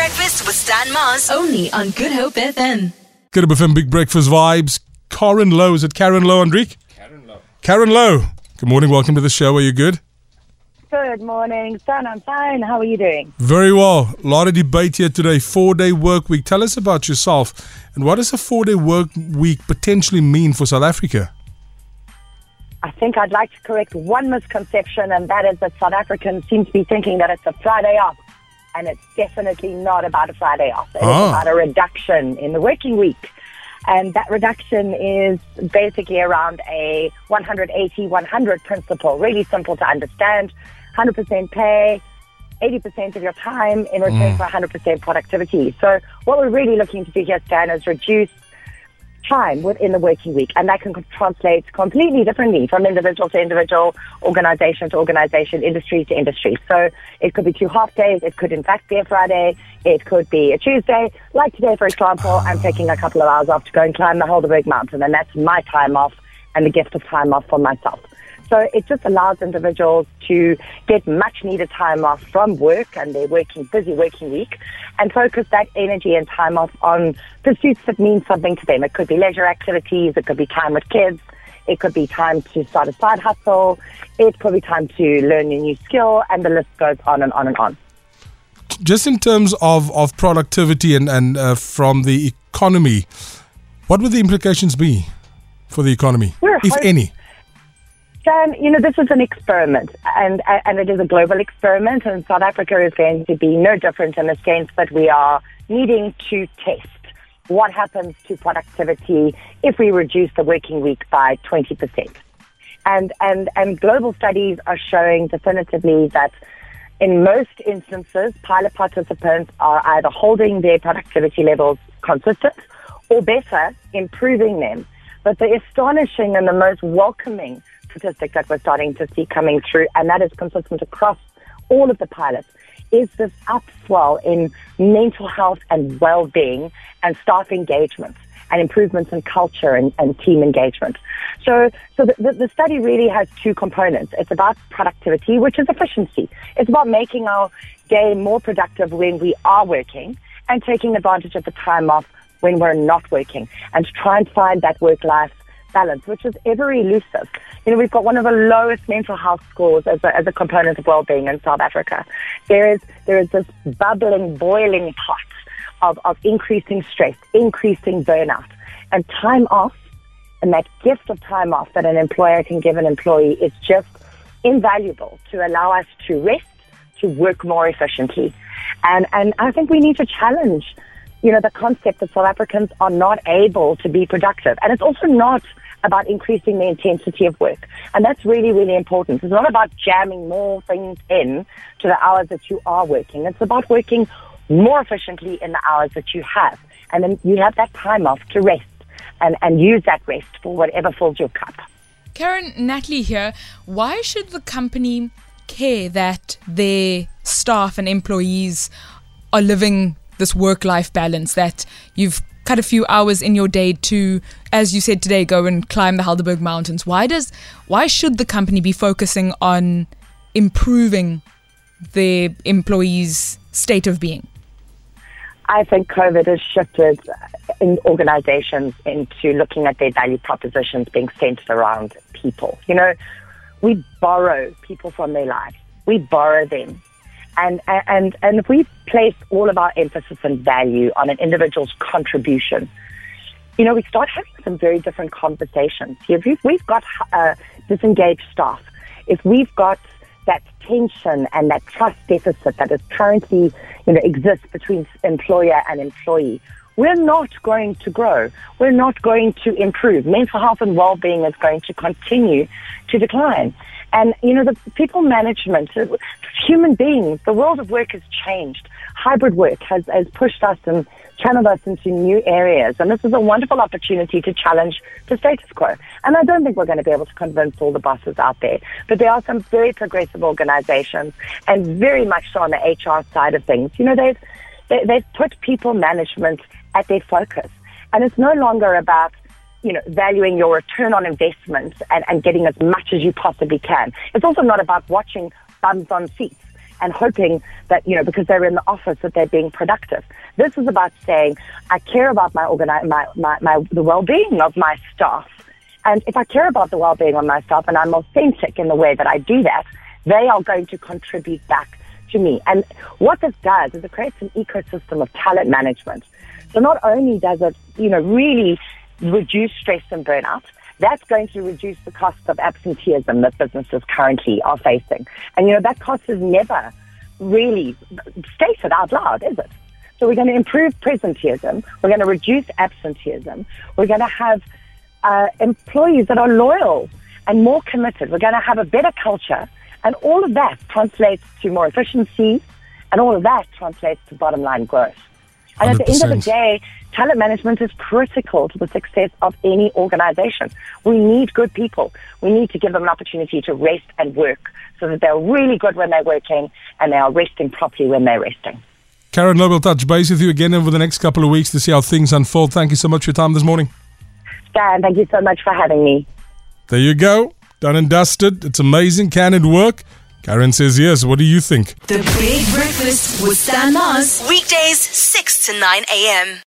Breakfast with Stan Mars. Only on Good Hope FM. Good Hope FM Big Breakfast vibes. Karen Lowe. Is it Karen Lowe, Andriek? Karen Lowe. Karen Lowe. Good morning. Welcome to the show. Are you good? Good morning, Stan. I'm fine. How are you doing? Very well. A lot of debate here today. Four day work week. Tell us about yourself and what does a four day work week potentially mean for South Africa? I think I'd like to correct one misconception, and that is that South Africans seem to be thinking that it's a Friday off. And it's definitely not about a Friday off. It's Ah. about a reduction in the working week. And that reduction is basically around a 180 100 principle. Really simple to understand 100% pay, 80% of your time in return for 100% productivity. So, what we're really looking to do here, Stan, is reduce time within the working week, and that can translate completely differently from individual to individual, organization to organization, industry to industry. So it could be two half days, it could in fact be a Friday, it could be a Tuesday. Like today, for example, I'm taking a couple of hours off to go and climb the Helderberg Mountain, and that's my time off and the gift of time off for myself. So it just allows individuals to get much needed time off from work and their working busy working week and focus that energy and time off on pursuits that mean something to them. It could be leisure activities, it could be time with kids, it could be time to start a side hustle, it could be time to learn a new skill, and the list goes on and on and on. Just in terms of, of productivity and, and uh, from the economy, what would the implications be for the economy, We're if hope- any? Dan, you know, this is an experiment, and and it is a global experiment, and South Africa is going to be no different in the sense that we are needing to test what happens to productivity if we reduce the working week by 20%. And, and, and global studies are showing definitively that in most instances, pilot participants are either holding their productivity levels consistent or better, improving them. But the astonishing and the most welcoming statistic that we're starting to see coming through, and that is consistent across all of the pilots, is this upswell in mental health and well-being and staff engagement and improvements in culture and, and team engagement. So, so the, the, study really has two components. It's about productivity, which is efficiency. It's about making our day more productive when we are working and taking advantage of the time off when we're not working and to try and find that work-life balance, which is ever elusive. You know, we've got one of the lowest mental health scores as a, as a component of well-being in South Africa. There is there is this bubbling, boiling pot of, of increasing stress, increasing burnout, and time off, and that gift of time off that an employer can give an employee is just invaluable to allow us to rest, to work more efficiently, and and I think we need to challenge you know, the concept that South Africans are not able to be productive. And it's also not about increasing the intensity of work. And that's really, really important. It's not about jamming more things in to the hours that you are working. It's about working more efficiently in the hours that you have. And then you have that time off to rest and, and use that rest for whatever fills your cup. Karen Natalie here. Why should the company care that their staff and employees are living this work life balance, that you've cut a few hours in your day to, as you said today, go and climb the Helderberg Mountains? Why does why should the company be focusing on improving their employees' state of being? I think COVID has shifted in organizations into looking at their value propositions being centered around people. You know, we borrow people from their lives. We borrow them. And, and, and if we place all of our emphasis and value on an individual's contribution, you know, we start having some very different conversations. If we've, got uh, disengaged staff, if we've got that tension and that trust deficit that is currently, you know, exists between employer and employee, we're not going to grow. We're not going to improve. Mental health and well-being is going to continue to decline. And, you know, the people management, human beings, the world of work has changed. Hybrid work has, has pushed us and channeled us into new areas. And this is a wonderful opportunity to challenge the status quo. And I don't think we're going to be able to convince all the bosses out there. But there are some very progressive organizations and very much so on the HR side of things. You know, they've, they, they've put people management at their focus. And it's no longer about you know, valuing your return on investment and, and getting as much as you possibly can. It's also not about watching bums on seats. and hoping that, you know, because they're in the office that they're being productive. This is about saying, I care about my, organi- my, my, my the well-being of my staff. And if I care about the well-being of my staff and I'm authentic in the way that I do that, they are going to contribute back to me. And what this does is it creates an ecosystem of talent management. So not only does it, you know, really reduce stress and burnout, that's going to reduce the cost of absenteeism that businesses currently are facing. And, you know, that cost is never really stated out loud, is it? So we're going to improve presenteeism. We're going to reduce absenteeism. We're going to have uh, employees that are loyal and more committed. We're going to have a better culture. And all of that translates to more efficiency. And all of that translates to bottom line growth. And 100%. at the end of the day, talent management is critical to the success of any organization. We need good people. We need to give them an opportunity to rest and work so that they're really good when they're working and they are resting properly when they're resting. Karen Noble, touch base with you again over the next couple of weeks to see how things unfold. Thank you so much for your time this morning. Stan, thank you so much for having me. There you go. Done and dusted. It's amazing. Can it work? Karen says yes. What do you think? The Big Breakfast with Stan Mars. Weekdays, 6 to 9 a.m.